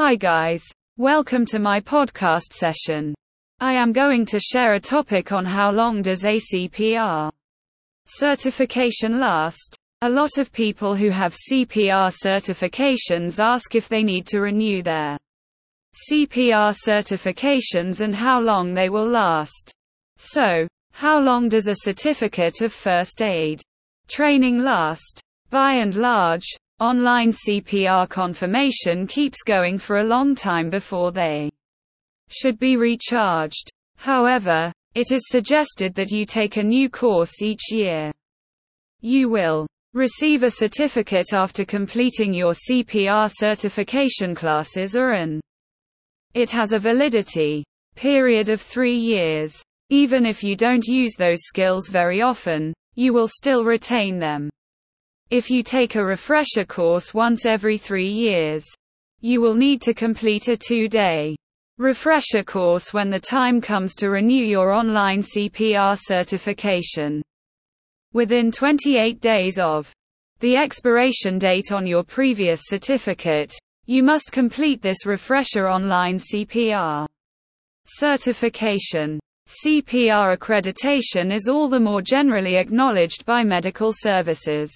Hi guys. Welcome to my podcast session. I am going to share a topic on how long does ACPR certification last? A lot of people who have CPR certifications ask if they need to renew their CPR certifications and how long they will last. So, how long does a certificate of first aid training last? By and large, online CPR confirmation keeps going for a long time before they should be recharged. However, it is suggested that you take a new course each year. You will receive a certificate after completing your CPR certification classes or an it has a validity period of three years. Even if you don't use those skills very often, you will still retain them. If you take a refresher course once every three years, you will need to complete a two day refresher course when the time comes to renew your online CPR certification. Within 28 days of the expiration date on your previous certificate, you must complete this refresher online CPR certification. CPR accreditation is all the more generally acknowledged by medical services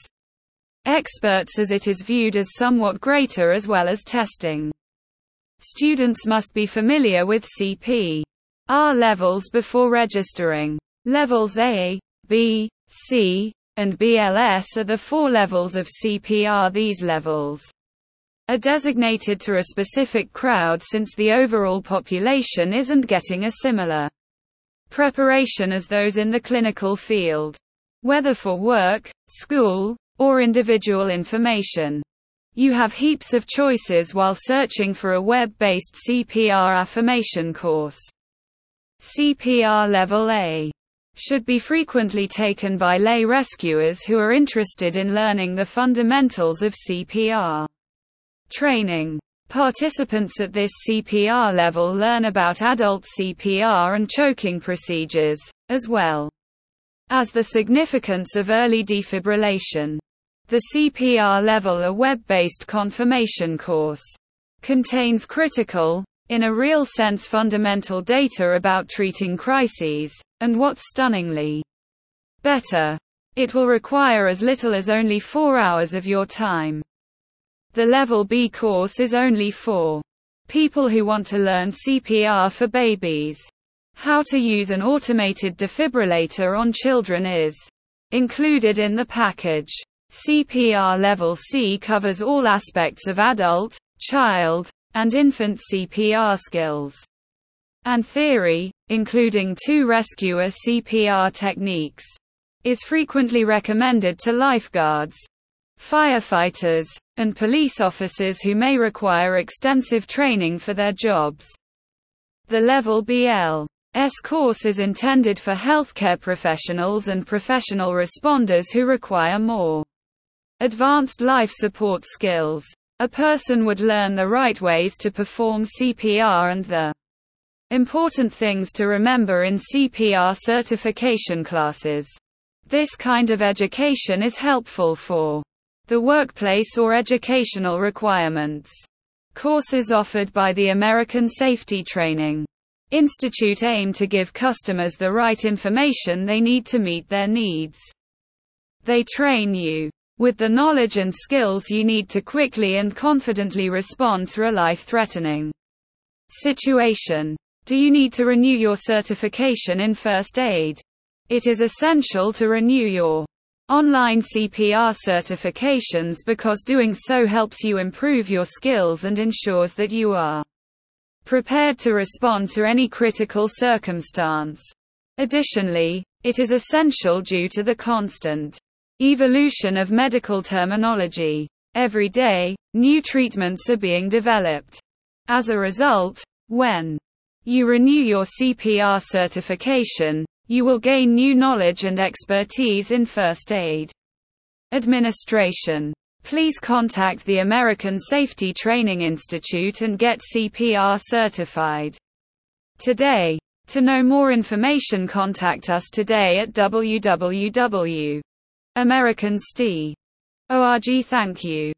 experts as it is viewed as somewhat greater as well as testing. Students must be familiar with CPR levels before registering. Levels A, B, C, and BLS are the four levels of CPR. These levels are designated to a specific crowd since the overall population isn't getting a similar preparation as those in the clinical field. Whether for work, school, or individual information. You have heaps of choices while searching for a web-based CPR affirmation course. CPR Level A should be frequently taken by lay rescuers who are interested in learning the fundamentals of CPR training. Participants at this CPR level learn about adult CPR and choking procedures, as well as the significance of early defibrillation. The CPR level, a web based confirmation course, contains critical, in a real sense, fundamental data about treating crises, and what's stunningly better, it will require as little as only four hours of your time. The Level B course is only for people who want to learn CPR for babies. How to use an automated defibrillator on children is included in the package. CPR Level C covers all aspects of adult, child, and infant CPR skills and theory, including two rescuer CPR techniques, is frequently recommended to lifeguards, firefighters, and police officers who may require extensive training for their jobs. The Level BL S course is intended for healthcare professionals and professional responders who require more advanced life support skills. A person would learn the right ways to perform CPR and the important things to remember in CPR certification classes. This kind of education is helpful for the workplace or educational requirements. Courses offered by the American Safety Training Institute aim to give customers the right information they need to meet their needs. They train you with the knowledge and skills you need to quickly and confidently respond to a life threatening situation. Do you need to renew your certification in first aid? It is essential to renew your online CPR certifications because doing so helps you improve your skills and ensures that you are prepared to respond to any critical circumstance. Additionally, it is essential due to the constant evolution of medical terminology. Every day, new treatments are being developed. As a result, when you renew your CPR certification, you will gain new knowledge and expertise in first aid administration. Please contact the American Safety Training Institute and get CPR certified today. To know more information, contact us today at www.americanst.org. Thank you.